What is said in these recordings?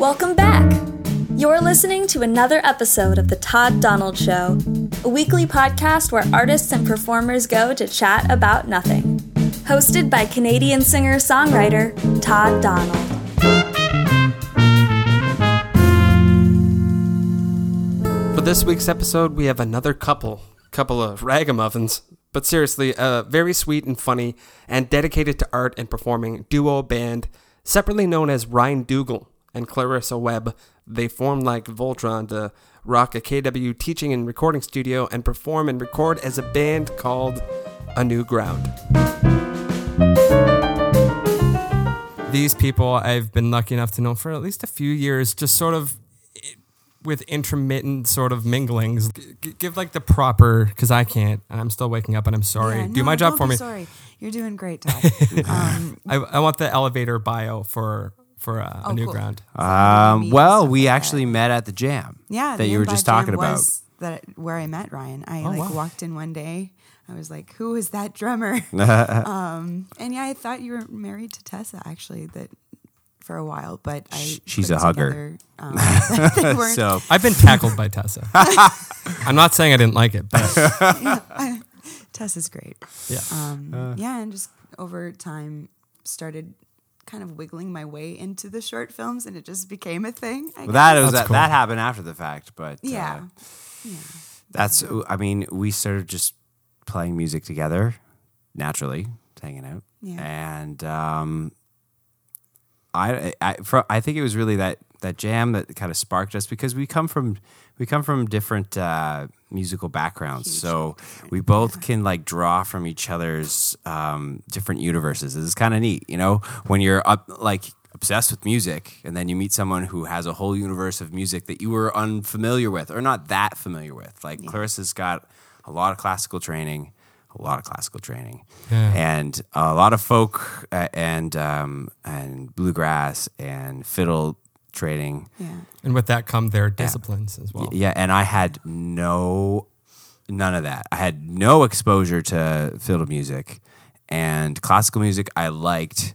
Welcome back. You're listening to another episode of The Todd Donald Show, a weekly podcast where artists and performers go to chat about nothing. Hosted by Canadian singer songwriter Todd Donald. For this week's episode, we have another couple, couple of ragamuffins, but seriously, a very sweet and funny and dedicated to art and performing duo band, separately known as Ryan Dougal and Clarissa Webb. They form like Voltron to rock a KW teaching and recording studio and perform and record as a band called A New Ground. These people I've been lucky enough to know for at least a few years, just sort of with intermittent sort of minglings. G- give like the proper, because I can't, and I'm still waking up, and I'm sorry. Yeah, Do my job for me. Sorry, you're doing great, Todd. um, I, I want the elevator bio for for uh, Oh, a new cool. ground. Um, well, we like that. actually met at the jam. yeah, that you were just talking Jam about. was that where I met Ryan. I like wow. walked in one day. I was like, "Who is that drummer?" um, and yeah, I thought you were married to Tessa actually. That for a while, but I she's a hugger. together, Um, that they weren't- So I've been tackled by Tessa. I'm not saying I didn't like it, but Tessa's great. yeah. Um, Uh. yeah, and just over time started kind of wiggling my way into the short films, and it just became a thing. I well, that was that, cool. that happened after the fact, but uh, yeah, yeah. that's. I mean, we started just playing music together naturally, hanging out, Yeah. and um, I I for, I think it was really that that jam that kind of sparked us because we come from we come from different uh, musical backgrounds, Hugely so different, we both can like draw from each other's um, different universes. It's kind of neat, you know, when you're up like obsessed with music and then you meet someone who has a whole universe of music that you were unfamiliar with or not that familiar with. Like Clarissa's got a lot of classical training, a lot of classical training, Yeah. and a lot of folk uh, and um, and bluegrass and fiddle training. Yeah. And with that come their disciplines as well. Yeah, and I had no none of that. I had no exposure to fiddle music and classical music I liked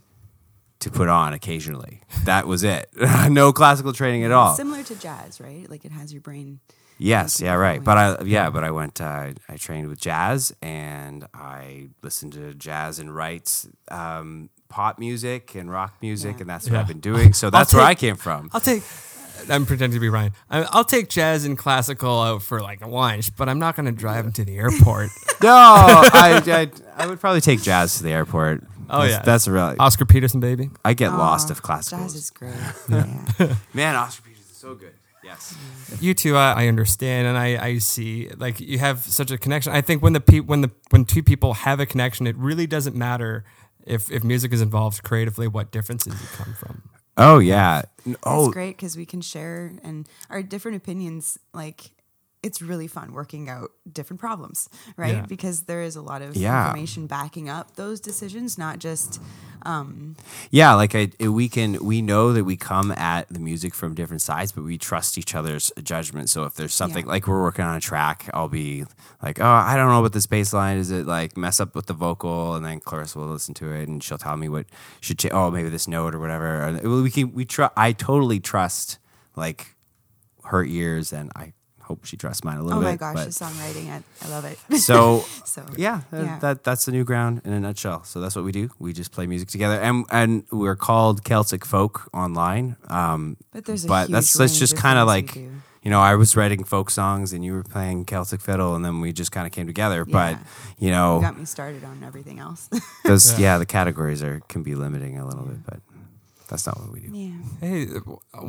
to put on occasionally. That was it. no classical training at all. Similar to jazz, right? Like it has your brain. Yes, yeah, right. But I ways. yeah, but I went uh, I trained with jazz and I listened to jazz and writes um, pop music and rock music Yeah. and that's what Yeah. I've been doing. So that's where I came from. I'll take. I'm pretending to be Ryan. I, I'll take jazz and classical out for like a lunch, but I'm not going to drive them to the airport. No, I, I I would probably take jazz to the airport. Oh, That's- yeah. that's a really. Oscar Peterson, baby. I get lost Aw, of classical. Jazz is great. yeah. Man, Oscar Peterson is so good. Yes. You two, I, I understand, and I, I see. Like you have such a connection. I think when the pe- when the when two people have a connection, it really doesn't matter if if music is involved creatively. What differences you come from. Oh yeah. N- It's Oh great because we can share and our different opinions. Like it's really fun working out different problems, right? Yeah. Because there is a lot of Yeah. information backing up those decisions, not just um, yeah. Like I, we can we know that we come at the music from different sides, but we trust each other's judgment. So if there's something Yeah. like we're working on a track, I'll be like, oh, I don't know what this bass line is. It like mess up with the vocal, and then Clarissa will listen to it and she'll tell me what should change. Oh, maybe this note or whatever. And we can we try. I totally trust like her ears, and I hope she trusts mine a little bit. oh bit. my gosh, but- the songwriting, I, I love it. so so yeah, Yeah. that that's the new ground in a nutshell. So that's what we do. We just play music together, and and we're called Celtic folk online. Um, But there's a but that's huge that's range just kind of like you know I was writing folk songs and you were playing Celtic fiddle, and then we just kind of came together. But Yeah. you You know, got me started on everything else. those Yeah. yeah. the categories are can be limiting a little bit, but that's not what we do. yeah. Hey,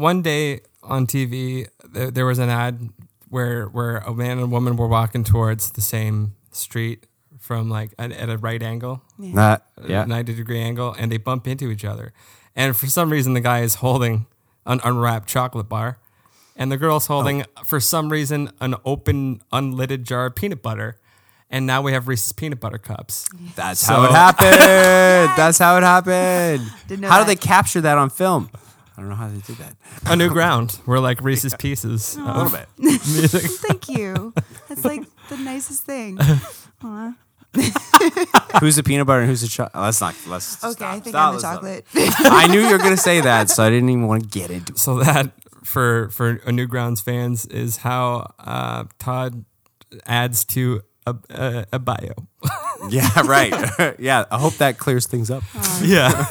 one day on TV, there, there was an ad where where a man and a woman were walking towards the same street from like at, at a right angle, a yeah, 90 degree angle, and they bump into each other. And for some reason, the guy is holding an unwrapped chocolate bar, and the girl's holding, oh. for some reason, an open, unlidded jar of peanut butter. And now we have Reese's peanut butter cups. that's So- how it happened. that's how it happened. Didn't know How did that. they capture that on film? I don't know how they did that. A new ground. We're like Reese's Pieces. A little bit. Music. Thank you. That's like the nicest thing. Aw. who's the peanut butter and who's the chocolate? Let's not. Let's Okay, stop, I think stop, I'm the let's chocolate. I knew you were gonna say that, so I didn't even want to get into. it. So that for for a Newgrounds fans is how uh, Todd adds to a, a, a bio. Yeah, right. yeah, I hope that clears things up. yeah.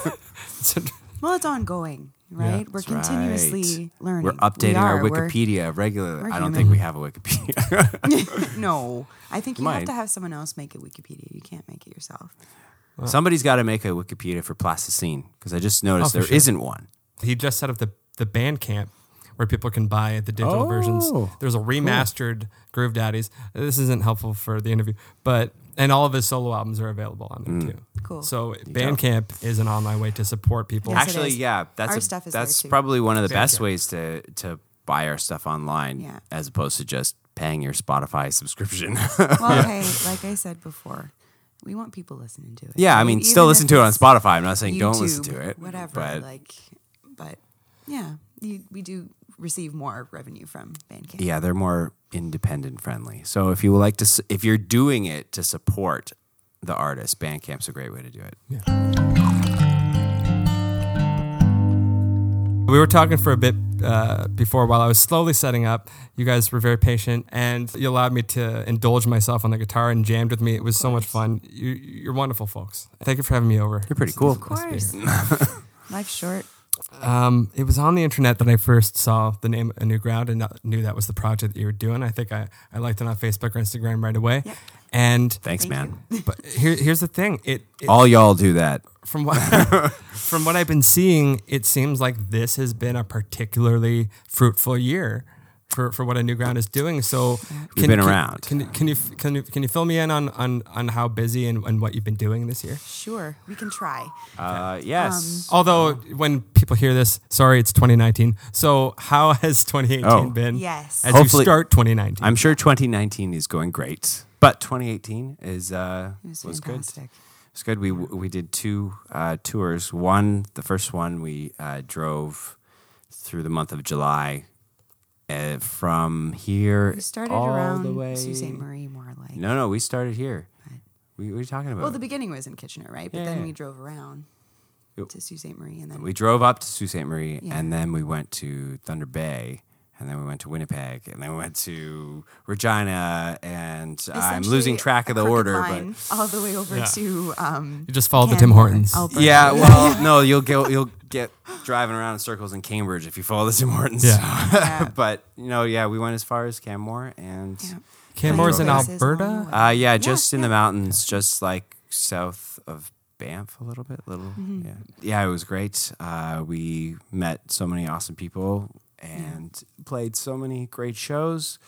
well, it's ongoing, right? we're That's right. continuously learning. We're updating We our are. We're- Wikipedia regularly. we're I don't think we have a Wikipedia. no, I think you Mine. have to have someone else make a Wikipedia. You can't make it yourself. Somebody's got to make a Wikipedia for Plasticine because I just noticed oh, there sure. not one. he just set up the the Bandcamp where people can buy the digital versions. Oh, There's a remastered Groove Daddies. This isn't helpful for the interview, but and all of his solo albums are available on there mm. too. Cool. So Bandcamp is an online way to support people. Yes, Actually, yeah, that's Our a- stuff is there, that's too. probably one of the Very best ways to to buy our stuff online, Yeah. as opposed to just paying your Spotify subscription. Well, hey, like I said before, we want people listening to it. yeah, I mean, Even still listen to it on Spotify. I'm not saying don't listen to it, Whatever. But like, but yeah, you, we do receive more revenue from Bandcamp. yeah, they're more independent friendly. So if you would like to, if you're doing it to support the artist, Bandcamp's a great way to do it. Yeah. We were talking for a bit uh, before while I was slowly setting up. You guys were very patient, and you allowed me to indulge myself on the guitar and jammed with me. It was so much fun. You, you're wonderful folks. Thank you for having me over. You're pretty cool. Of course. Life's short. Um, it was on the internet that I first saw the name A New Ground and knew that was the project that you were doing. I think I, I liked it on Facebook or Instagram right away. Yeah. And Thanks, Thank man. but here, here's the thing. It, it All y'all do that. from what from what I've been seeing, it seems like this has been a particularly fruitful year for, for what a new ground is doing. So We've been around. Can, you- can you can you can you fill me in on on, on how busy and, and what you've been doing this year? Sure, we can try. Uh, yes. Although when people hear this, sorry, it's 2019. So how has 2018 Oh. been? Yes. As Hopefully- you start 2019. I'm sure 2019 is going great, but 2018 is uh, It was, was good. It's good. We we did two uh, tours. One, the first one, we uh, drove through the month of July uh, from here. We started all around the way. Sault Ste. Marie, more like. No, no, we started here. Right. We, what are you talking about? Well, the beginning was in Kitchener, right? But Yeah, then yeah. we drove around Yep. to Sault Ste. Marie, and then we drove up to Sault Ste. Marie, Yeah. and then we went to Thunder Bay, and then we went to Winnipeg, and then we went to Regina, and I'm losing track of the order, line but all the way over Yeah. to um, you just followed the Tim Hortons. Alberta. Yeah, well, no, you'll get you'll get driving around in circles in Cambridge if you follow the Tim Hortons. Yeah. Yeah. but you know, yeah, we went as far as Canmore, and Yeah. Canmore's in Alberta. uh, yeah, just in yeah. the mountains, just like south of Banff, a little bit, little, yeah, yeah, it was great. Uh, we met so many awesome people and played so many great shows.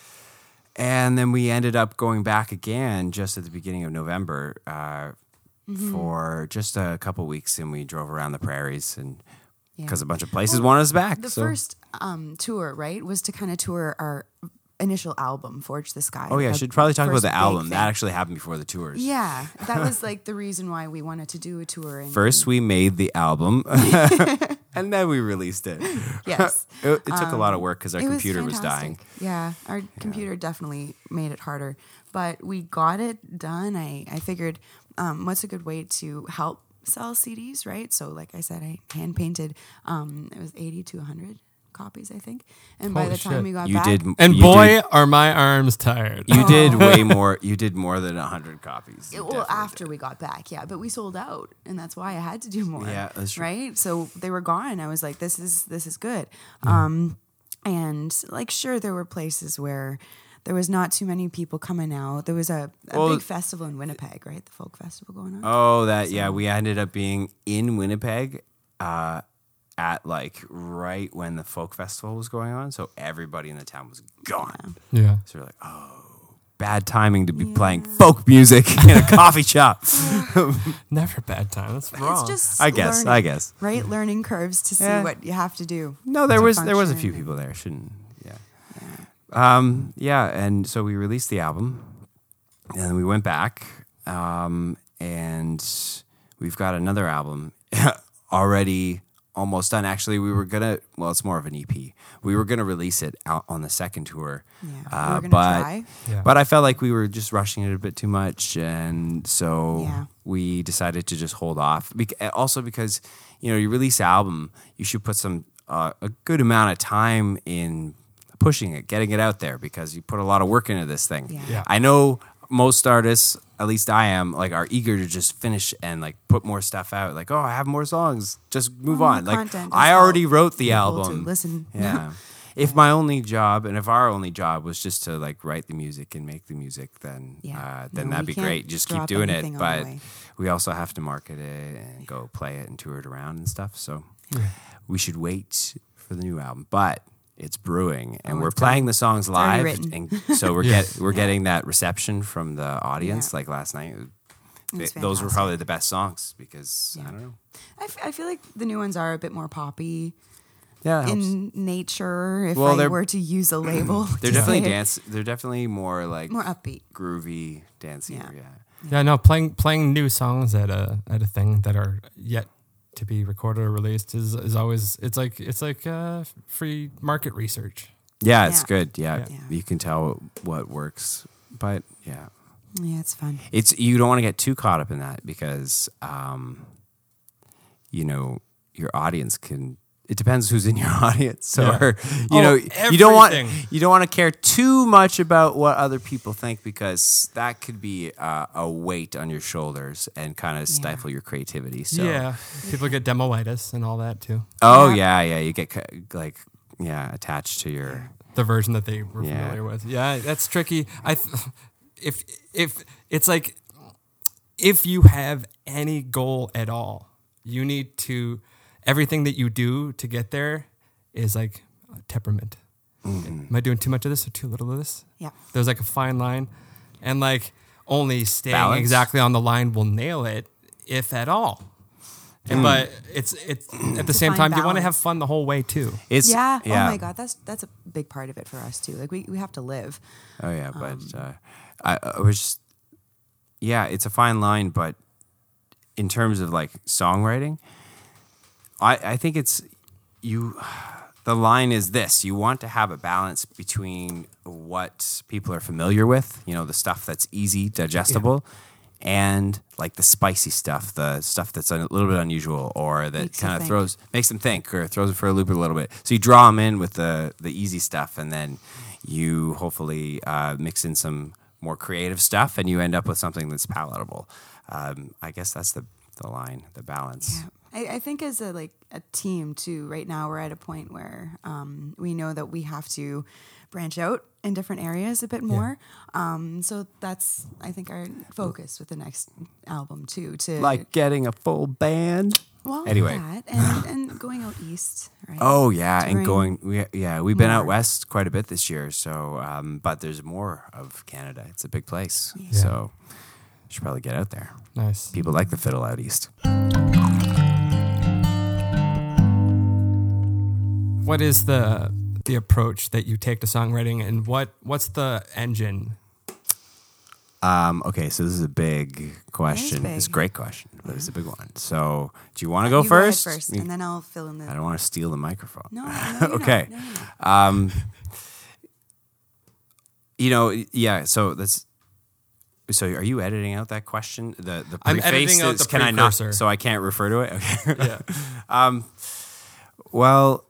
And then we ended up going back again just at the beginning of November uh, for just a couple weeks, and we drove around the prairies, and Yeah. because a bunch of places wanted us back. The so. first um, tour, right, was to kind of tour our initial album, Forge the Sky. oh yeah, I should probably talk about the album. thing. That actually happened before the tours. Yeah, that was like the reason why we wanted to do a tour. And, First, we made the album, and then we released it. yes, It, it took a lot of work because our Um, computer was, dying. Yeah, our computer definitely made it harder, but we got it done. I I figured, um, what's a good way to help sell CDs, right? So, like I said, I hand painted. Um, it was eighty to hundred copies, I think. And by Holy the time shit. we got You back, did, And you boy, did- are my arms tired. you did way more. You did more than hundred copies. You Oh. well, definitely after we got back, yeah, but we sold out, and that's why I had to do more. Yeah, that's true. right. So they were gone. I was like, this is this is good. Um, and like, sure, there were places where there was not too many people coming out. There was a, a Well- big festival in Winnipeg, right? The folk festival going on. Oh, that yeah. We ended up being in Winnipeg uh, at like right when the folk festival was going on, so everybody in the town was gone. yeah. So we're like, oh, bad timing to be playing folk music in a coffee shop. Never bad time. That's wrong. It's just I guess. learning, I guess. right learning curves to see Yeah. what you have to do. No, there was there was a few people there. Shouldn't yeah. Um, yeah, and so we released the album, and we went back, um, and we've got another album already almost done. Actually, we were gonna. Well, it's more of an EP. We were gonna release it out on the second tour. Yeah, we uh, were but try. Yeah. but I felt like we were just rushing it a bit too much, and so Yeah. we decided to just hold off. Bec- also because you know you release album, you should put some uh, a good amount of time in pushing it, getting it out there because you put a lot of work into this thing. Yeah. Yeah. I know most artists, at least I am, like are eager to just finish and like put more stuff out. Like, oh, I have more songs, just move More on. Like, I already wrote the People to album. listen. Yeah. If my only job and if our only job was just to like write the music and make the music, then Yeah. uh, then No, that'd be great. Just keep doing it. anything on the But we also have to market it and go play it and tour it around and stuff. So we should wait for the new album. But it's brewing and Oh, we're it's playing the songs live and so we're Yeah. get we're getting that reception from the audience Yeah. like last night. It's Th- those were probably the best songs because I don't know. I, f- I feel like the new ones are a bit more poppy Yeah, it helps. in nature. If Well, I were to use a label, they're definitely dance. They're definitely more like more upbeat. groovy, dancey. Yeah. yeah. Yeah, no, playing playing new songs at a at a thing that are yet to be recorded or released is is always it's like it's like uh, free market research. Yeah, it's Yeah. good. Yeah. Yeah. you can tell what works. But yeah, Yeah, it's fun. it's you don't want to get too caught up in that because, um, you know, your audience can. It depends who's in your audience. So, Yeah. or, you Oh, know, you don't want you don't want to care too much about what other people think because that could be uh, a weight on your shoulders and kind of stifle your creativity. So, Yeah, people get demoitis and all that too. oh Yeah. yeah, yeah, you get like yeah attached to your The version that they were Yeah. familiar with. Yeah, that's tricky. I th- if if it's like if you have any goal at all, you need to everything that you do to get there is like temperament. Mm-hmm. Am I doing too much of this or too little of this? Yeah. There's like a fine line, and like only staying Balance. exactly on the line will nail it, if at all. And, But it's it's at the same fine time you want to have fun the whole way too. it's Yeah. Oh yeah. Oh my god, that's that's a big part of it for us too. Like we, we have to live. Oh yeah, but um, uh, I, I was just, yeah, it's a fine line, but in terms of like songwriting, I I think it's you. The line is this: you want to have a balance between what people are familiar with, you know, the stuff that's easy, digestible. And like the spicy stuff, the stuff that's a little bit unusual, or that kind of throws makes them think, or throws it for a loop a little bit. So you draw them in with the the easy stuff, and then you hopefully uh, mix in some more creative stuff, and you end up with something that's palatable. Um, I guess that's the the line, the balance. I, I think as a like a team too. Right now, we're at a point where um, we know that we have to branch out in different areas a bit more. Um, so that's I think our focus with the next album too. To Like getting a full band. well, anyway. that and, and going out east. Right. Oh yeah, and going we, yeah we've been out west quite a bit this year. So, um, but there's more of Canada. It's a big place. Yeah. So, you should probably get out there. Nice. People like the fiddle out east. What is the the approach that you take to songwriting, and what what's the engine? Um, okay, so this is a big question. big. It's a great question, but it's a big one. So, do you want to go You go ahead first? first, You- and then I'll fill in the. I don't want to steal the microphone. No, no, you're not. okay. No, you're. Um, you know, yeah. So that's. So are you editing out that question? The the I'm preface editing out the can I not? precursor. So I can't refer to it. Okay. Yeah. um, well,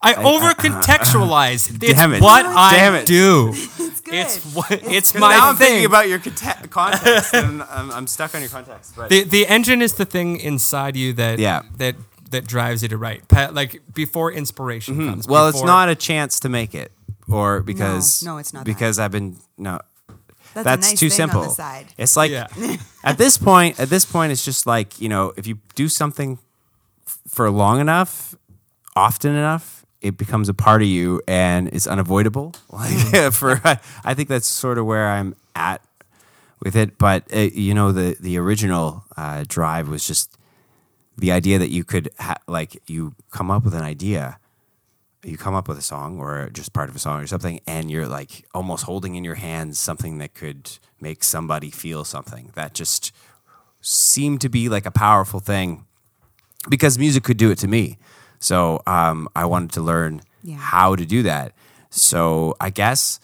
I over contextualize. It's it. what No, I Damn it. do. It's good. It's what it's now my I'm thing. thinking about your conte- context, and I'm, I'm stuck on your context. But the the engine is the thing inside you that Yeah. that that drives you to write. Pa- Like before inspiration comes. Mm-hmm. well, it's not a chance to make it, or because no, it's not that. because I've been no. That's, That's a nice too thing simple. On the side. It's like Yeah. at this point, at this point, it's just like you know, if you do something f- for long enough, often enough, it becomes a part of you, and it's unavoidable. Like for, I think that's sort of where I'm at with it. But uh, you know, the the original uh, drive was just the idea that you could ha- like you come up with an idea you come up with a song or just part of a song or something and you're like almost holding in your hands something that could make somebody feel something that just seemed to be like a powerful thing because music could do it to me. So um, I wanted to learn Yeah. how to do that. So I guess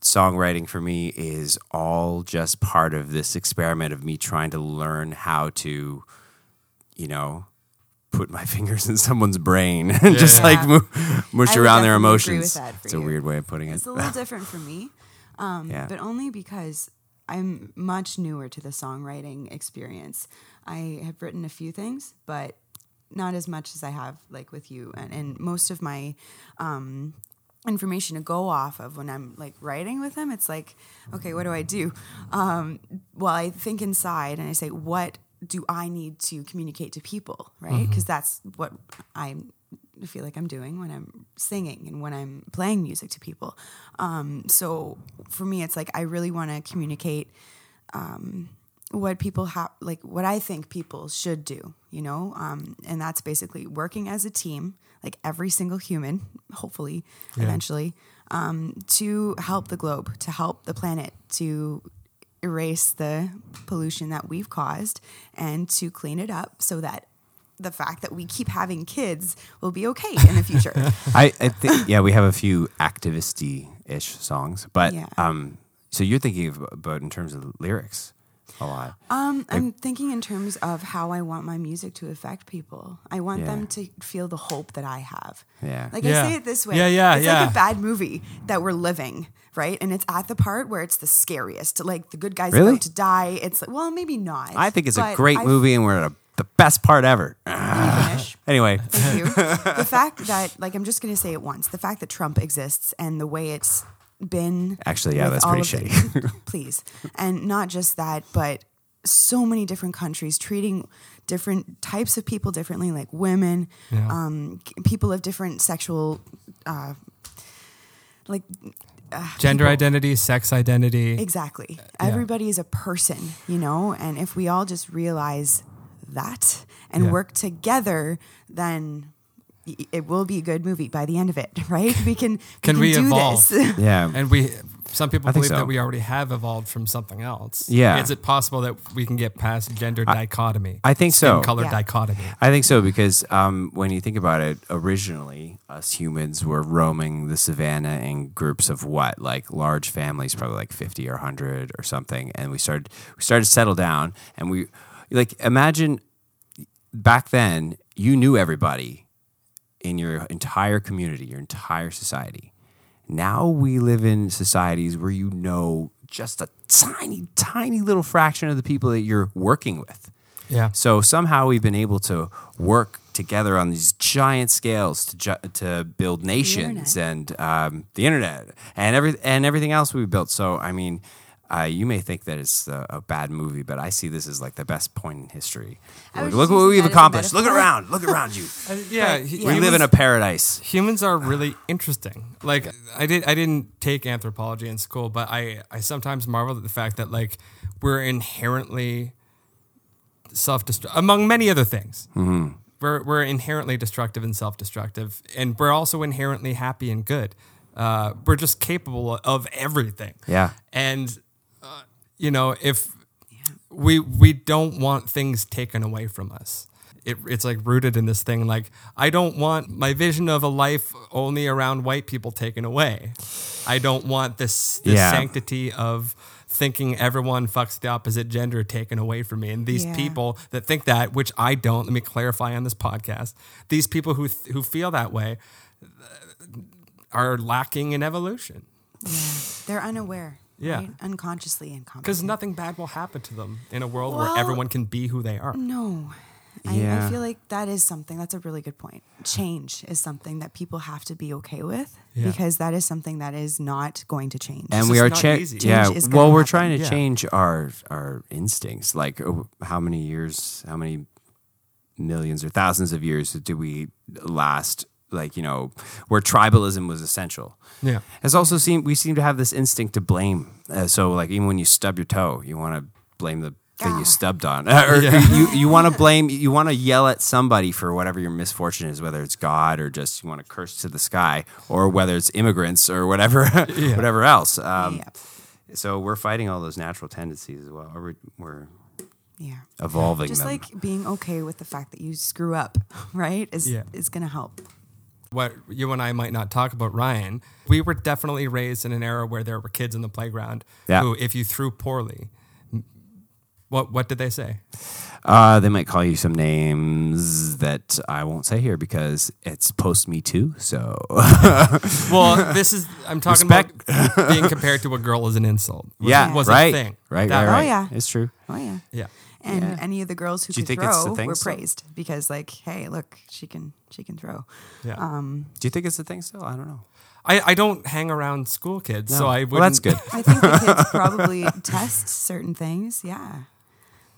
songwriting for me is all just part of this experiment of me trying to learn how to, you know, put my fingers in someone's brain and just Yeah. like mo- mush around their emotions. with that for It's a weird way of putting it. It's a little different for me, um, Yeah. but only because I'm much newer to the songwriting experience. I have written a few things, but not as much as I have like with you, and, and most of my um, information to go off of when I'm like writing with them. It's like, okay, what do I do? Um, well, I think inside and I say, what do I need to communicate to people, right? Because that's what I feel like I'm doing when I'm singing and when I'm playing music to people. Um, so for me, it's like I really want to communicate what people have like what i think people should do you know? Um, and that's basically working as a team like every single human hopefully eventually um, to help the globe to help the planet to erase the pollution that we've caused and to clean it up so that the fact that we keep having kids will be okay in the future. I, I think yeah, we have a few activisty ish songs, but Yeah. um, so you're thinking about in terms of lyrics a lot. Um, I'm thinking in terms of how I want my music to affect people. I want Yeah. them to feel the hope that I have. Yeah. Like Yeah. I say it this way. Yeah, yeah, It's yeah. like a bad movie that we're living, right? And it's at the part where it's the scariest. Like the good guy's Really? about to die. It's like, well, maybe not. I think it's a great I movie, and we're at a, the best part ever. finish. Anyway, Thank you. the fact that, like, I'm just going to say it once. The fact that Trump exists and the way it's been. Actually, yeah, that's pretty of the- please, and not just that, but so many different countries treating different types of people differently, like women, Yeah. um, people of different sexual, uh, like Gender people- identity, sex identity. Exactly. Everybody is a person, you know, and if we all just realize that and Yeah. work together, then y- it will be a good movie by the end of it, right? We can Can we we can do evolve? this. yeah, And we, some people I believe so. that we already have evolved from something else. Yeah. Is it possible that we can get past gender dichotomy? I think skin so. color Yeah. dichotomy. I think so because um, when you think about it, originally us humans were roaming the savannah in groups of what, like large families, probably like fifty or hundred or something, and we started we started to settle down, and we like imagine back then you knew everybody in your entire community, your entire society. Now we live in societies where you know just a tiny, tiny little fraction of the people that you're working with. Yeah. So somehow we've been able to work together on these giant scales to ju- to build nations and um, the internet and every and everything else we've built. So I mean, uh, you may think that it's a, a bad movie, but I see this as like the best point in history. I Look, was look just what we've that as a accomplished. Look around. Look around you. yeah. Right, hu- yeah. We live in a paradise. humans are really interesting. Like I did I didn't take anthropology in school, but I I sometimes marvel at the fact that like we're inherently self-destructive among many other things. Mm-hmm. We're we're inherently destructive and self-destructive, and we're also inherently happy and good. Uh, we're just capable of everything. Yeah. And uh, you know, if we we don't want things taken away from us. It, it's like rooted in this thing. Like I don't want my vision of a life only around white people taken away. I don't want this the Yeah. sanctity of thinking everyone fucks the opposite gender taken away from me. And these Yeah. people that think that, which I don't, let me clarify on this podcast. These people who who feel that way uh, are lacking in evolution. Yeah. They're unaware. Yeah. Right? Unconsciously incompetent. Because nothing bad will happen to them in a world Well- where everyone can be who they are. No. I, Yeah. I feel like that is something, that's a really good point. Change is something that people have to be okay with Yeah. because that is something that is not going to change. and It's we are not cha- easy. yeah Change is gonna well we're happen. trying to Yeah. change our our instincts like oh, how many years how many millions or thousands of years do we last like you know where tribalism was essential Yeah. it's also seem we seem to have this instinct to blame uh, so like even when you stub your toe you want to blame the thing Ah. you stubbed on or you, you want to blame you want to yell at somebody for whatever your misfortune is whether it's god or just you want to curse to the sky or whether it's immigrants or whatever whatever else um, Yeah. so we're fighting all those natural tendencies as well. Or we're, we're Yeah. evolving Just them. like being okay with the fact that you screw up, right? Is Yeah. is gonna help. What you and I might not talk about Ryan. We were definitely raised in an era where there were kids in the playground Yeah. who, if you threw poorly, what what did they say? Uh, they might call you some names that I won't say here because it's post Me Too. So Well, this is I'm talking about being compared to a girl as an insult. Was- yeah, was right, a thing. right, That- right, right. Oh, yeah. It's true. Oh yeah. Yeah. And Yeah. any of the girls who Do you could think it's throw thing were still? praised because, like, hey, look, she can she can throw. Yeah. Um, Do you think it's a thing still? I don't know. I, I don't hang around school kids, so I would. well, that's good. I think the kids probably test certain things. Yeah,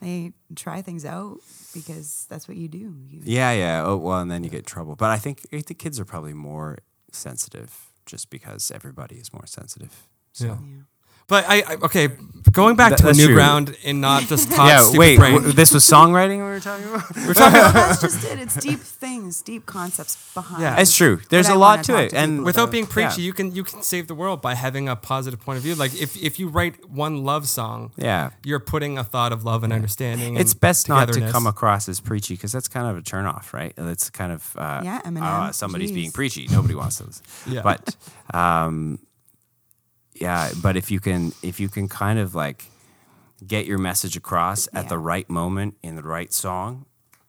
they try things out because that's what you do. You, Yeah, yeah. Oh, well, and then you get in trouble. But I think I think the kids are probably more sensitive just because everybody is more sensitive. So. Yeah. yeah. But I, I okay, going back That- to a new true. ground and not just Todd's Yeah, wait. brain. w- this was songwriting we were talking about? Well, that's just it. It's deep things, deep concepts behind. Yeah. It's true. There's But a I lot wanna it, to and Without about- being preachy, Yeah. you can you can save the world by having a positive point of view. Like if if you write one love song, yeah, you're putting a thought of love and understanding. it's and best not to come across as preachy because that's kind of a turnoff, right? It's kind of uh, Yeah, Eminem. uh, somebody's being preachy. Nobody wants those. Yeah. But um, yeah, but if you can, if you can kind of like get your message across at Yeah. the right moment in the right song,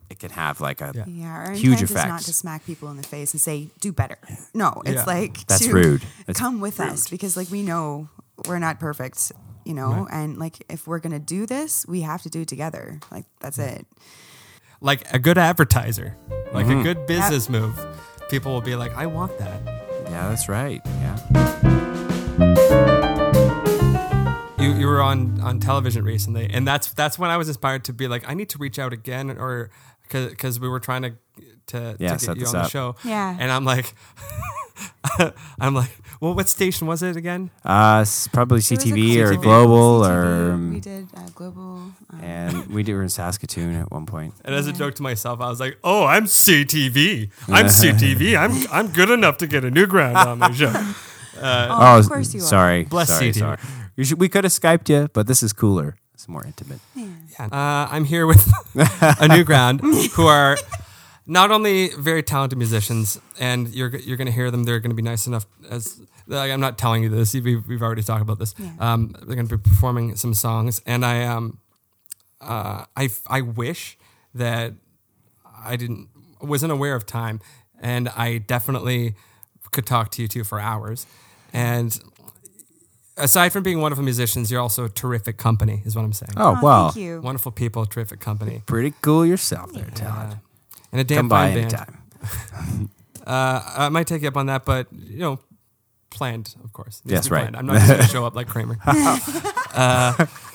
it can have like a Yeah. Yeah, our Huge effect. is not to smack people in the face and say do better. No, it's Yeah. like That's to rude. That's come with us because like we know we're not perfect, you know, and like if we're gonna do this, we have to do it together. Like that's it. like a good advertiser, like Mm-hmm. a good business move. People will be like, I want that. yeah, that's right. Yeah, You, you were on, on television recently, and that's that's when I was inspired to be like, I need to reach out again, or because we were trying to to, Yeah, to get you this on the up. show. Yeah. and I'm like, I'm like, well, what station was it again? uh, probably It was a CTV or couple- global CTV, or. um, we did uh, global. Um, and we did- were in Saskatoon at one point. And as a joke to myself, I was like, "Oh, I'm CTV. I'm CTV. I'm I'm good enough to get a new ground on my show." oh, of course you are. sorry. Bless sorry, CTV. sorry. You should, we could have Skyped you, but this is cooler. It's more intimate. Uh, I'm here with a new ground who are not only very talented musicians, and you're you're going to hear them. They're going to be nice enough as like, I'm not telling you this. We've, we've already talked about this. Yeah. Um, they're going to be performing some songs, and I um uh, I I wish that I didn't wasn't aware of time, and I definitely could talk to you two for hours. And aside from being wonderful musicians, you're also a terrific company, is what I'm saying. Oh, Oh, well, thank you. Wonderful people, terrific company. pretty cool yourself there, Todd. Uh, and a damn Come by fine band. anytime. Uh, I might take you up on that, but you know, planned, of course. Needs Yes, to be right. planned. I'm not just going to show up like Kramer.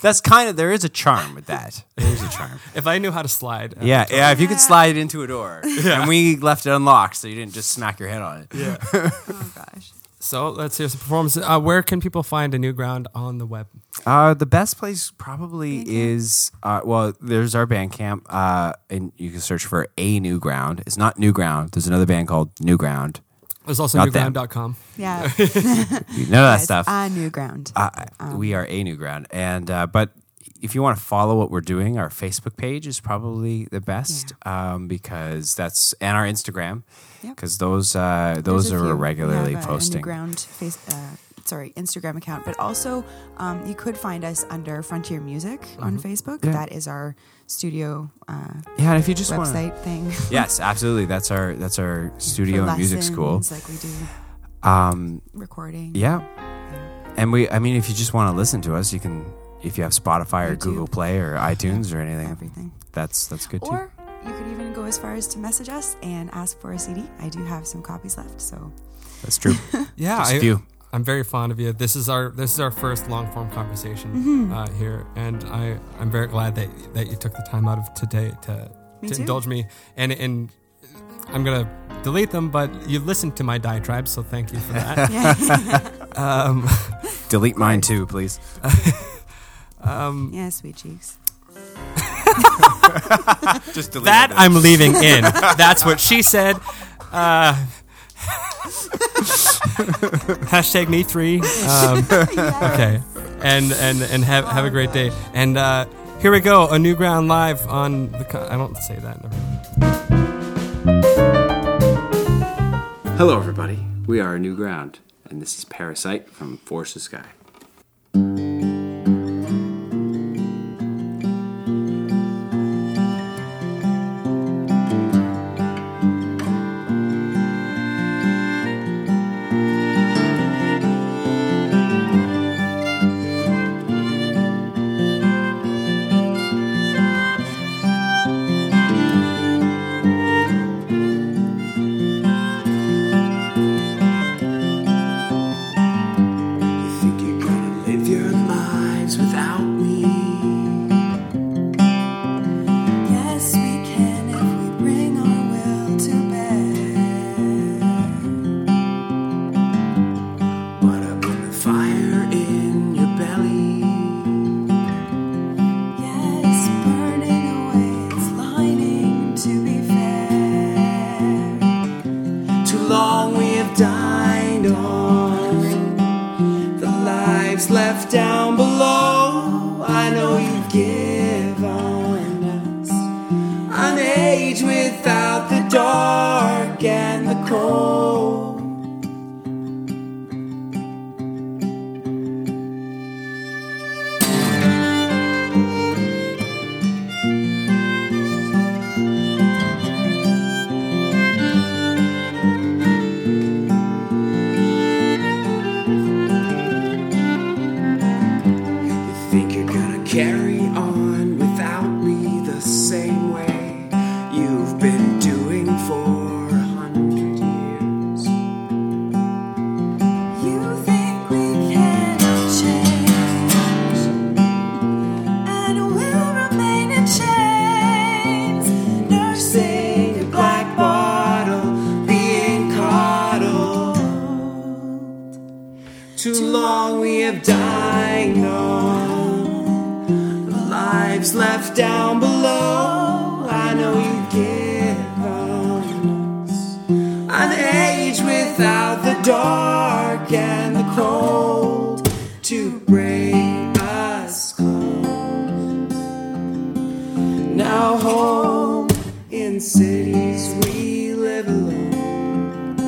That's kind of there is a charm with that. There's a charm. if I knew how to slide, uh, Yeah, yeah. If you could slide it into a door, and we left it unlocked, so you didn't just smack your head on it. Yeah. Oh gosh. So let's hear some performance. Uh, where can people find a new ground on the web? Uh, the best place probably is uh, well, there's our Bandcamp, uh, and you can search for a new ground. It's not new ground. There's another band called New Ground. There's also Not them. newground.com. Yeah. None of that It's stuff. A new ground. Uh, we are a new ground, and uh, but if you want to follow what we're doing, our Facebook page is probably the best um, because that's and our Instagram Yep. because those uh, those There's are regularly have, uh, posting. ground face. Uh, sorry, Instagram account, but also um, you could find us under Frontier Music on Facebook. Mm-hmm. Yeah. That is our studio uh, Yeah, if you just website thing. yes, absolutely, that's our that's our studio and music school. Like we do Um, recording. yeah, and we, I mean, if you just want to listen to us, you can. If you have Spotify or YouTube. Google Play or iTunes or anything, Everything. that's that's good too. Or you could even go as far as to message us and ask for a CD. I do have some copies left, so That's true. Yeah, Just a I, few. I'm very fond of you. This is our this is our first long form conversation Mm-hmm. uh, here, and I I'm very glad that that you took the time out of today to Me to too. indulge me. And and I'm gonna delete them, but you listened to my diatribe, so thank you for that. um, Delete mine too, please. Um, yeah, sweet cheeks. Just delete that it. I'm leaving in. That's what she said. Uh, hashtag me three. Um, okay, and and and have have a great day. And uh, here we go, a new ground live on the. Con- I don't say that. Hello, everybody. We are a new ground, and this is Parasite from Forge the Sky. cities we live alone,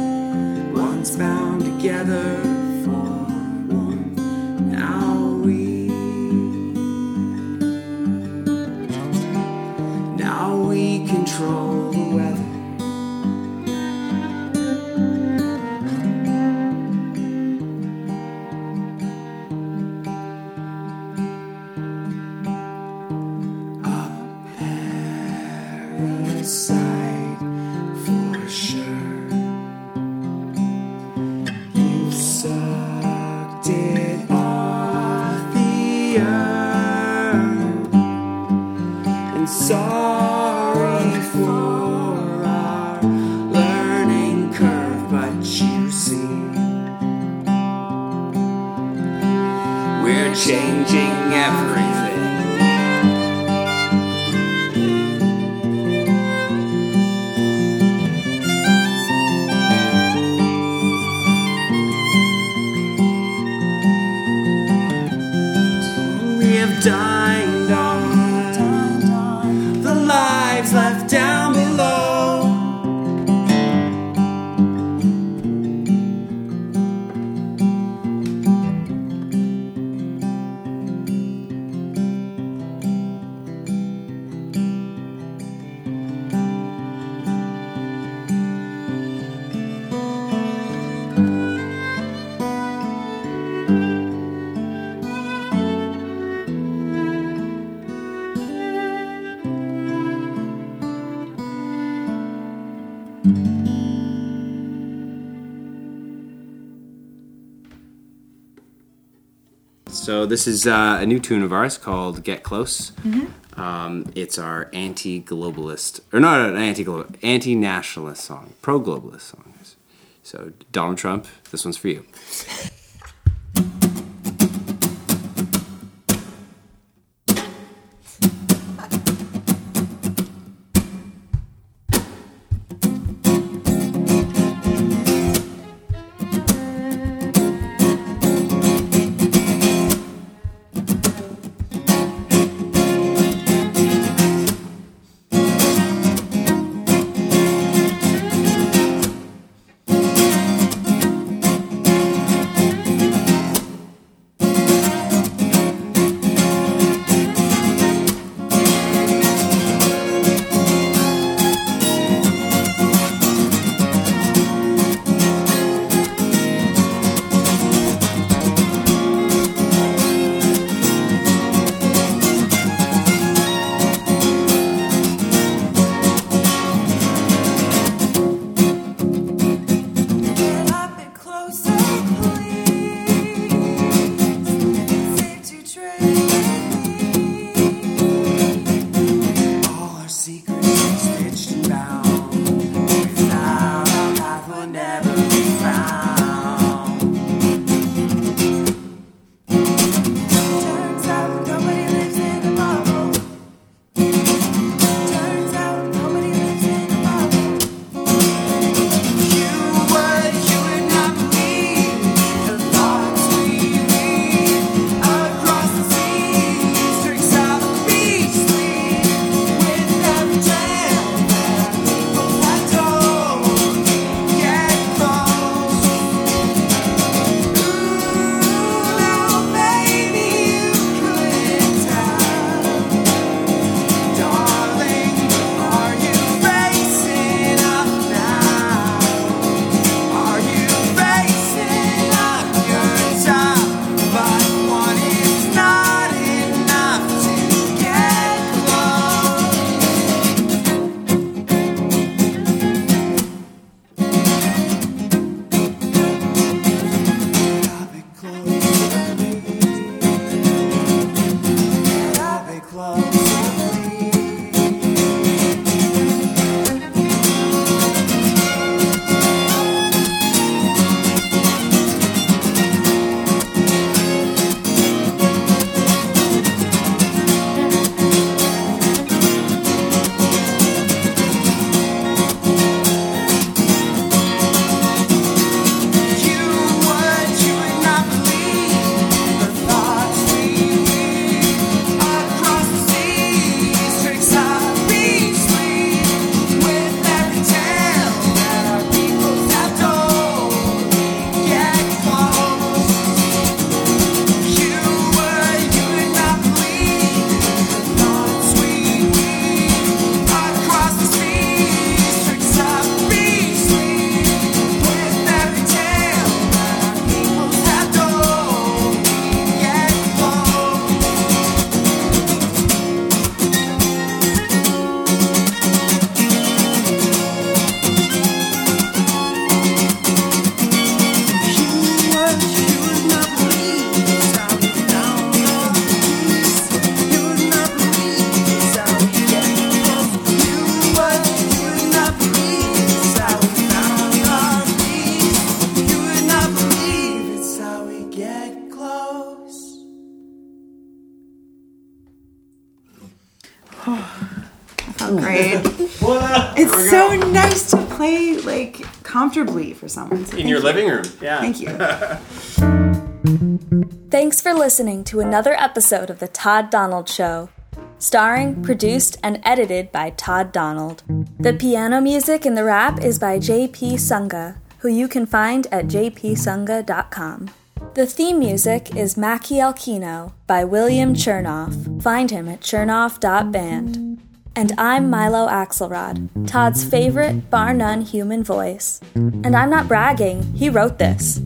once bound together. die. So this is uh, a new tune of ours called "Get Close." Mm-hmm. Um, it's our anti-globalist, or not an anti-global, anti-nationalist song, pro-globalist song. So Donald Trump, this one's for you. comfortably for someone. So In your you. living room. Yeah. Thank you. Thanks for listening to another episode of The Todd Donald Show. Starring, produced, and edited by Todd Donald. The piano music in the wrap is by JP Sunga, who you can find at jpsunga.com. The theme music is Mackie Alkino by William Chernoff. Find him at chernoff.band. And I'm Milo Axelrod, Todd's favorite, bar none human voice. And I'm not bragging, he wrote this.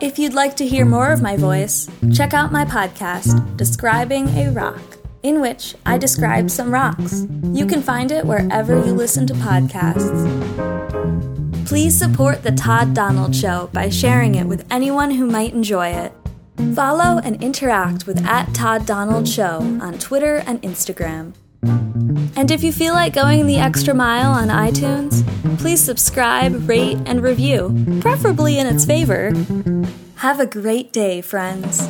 If you'd like to hear more of my voice, check out my podcast, Describing a Rock, in which I describe some rocks. You can find it wherever you listen to podcasts. Please support The Todd Donald Show by sharing it with anyone who might enjoy it. Follow and interact with at Todd Donald Show on Twitter and Instagram. And if you feel like going the extra mile on iTunes, please subscribe, rate, and review, preferably in its favor. Have a great day, friends.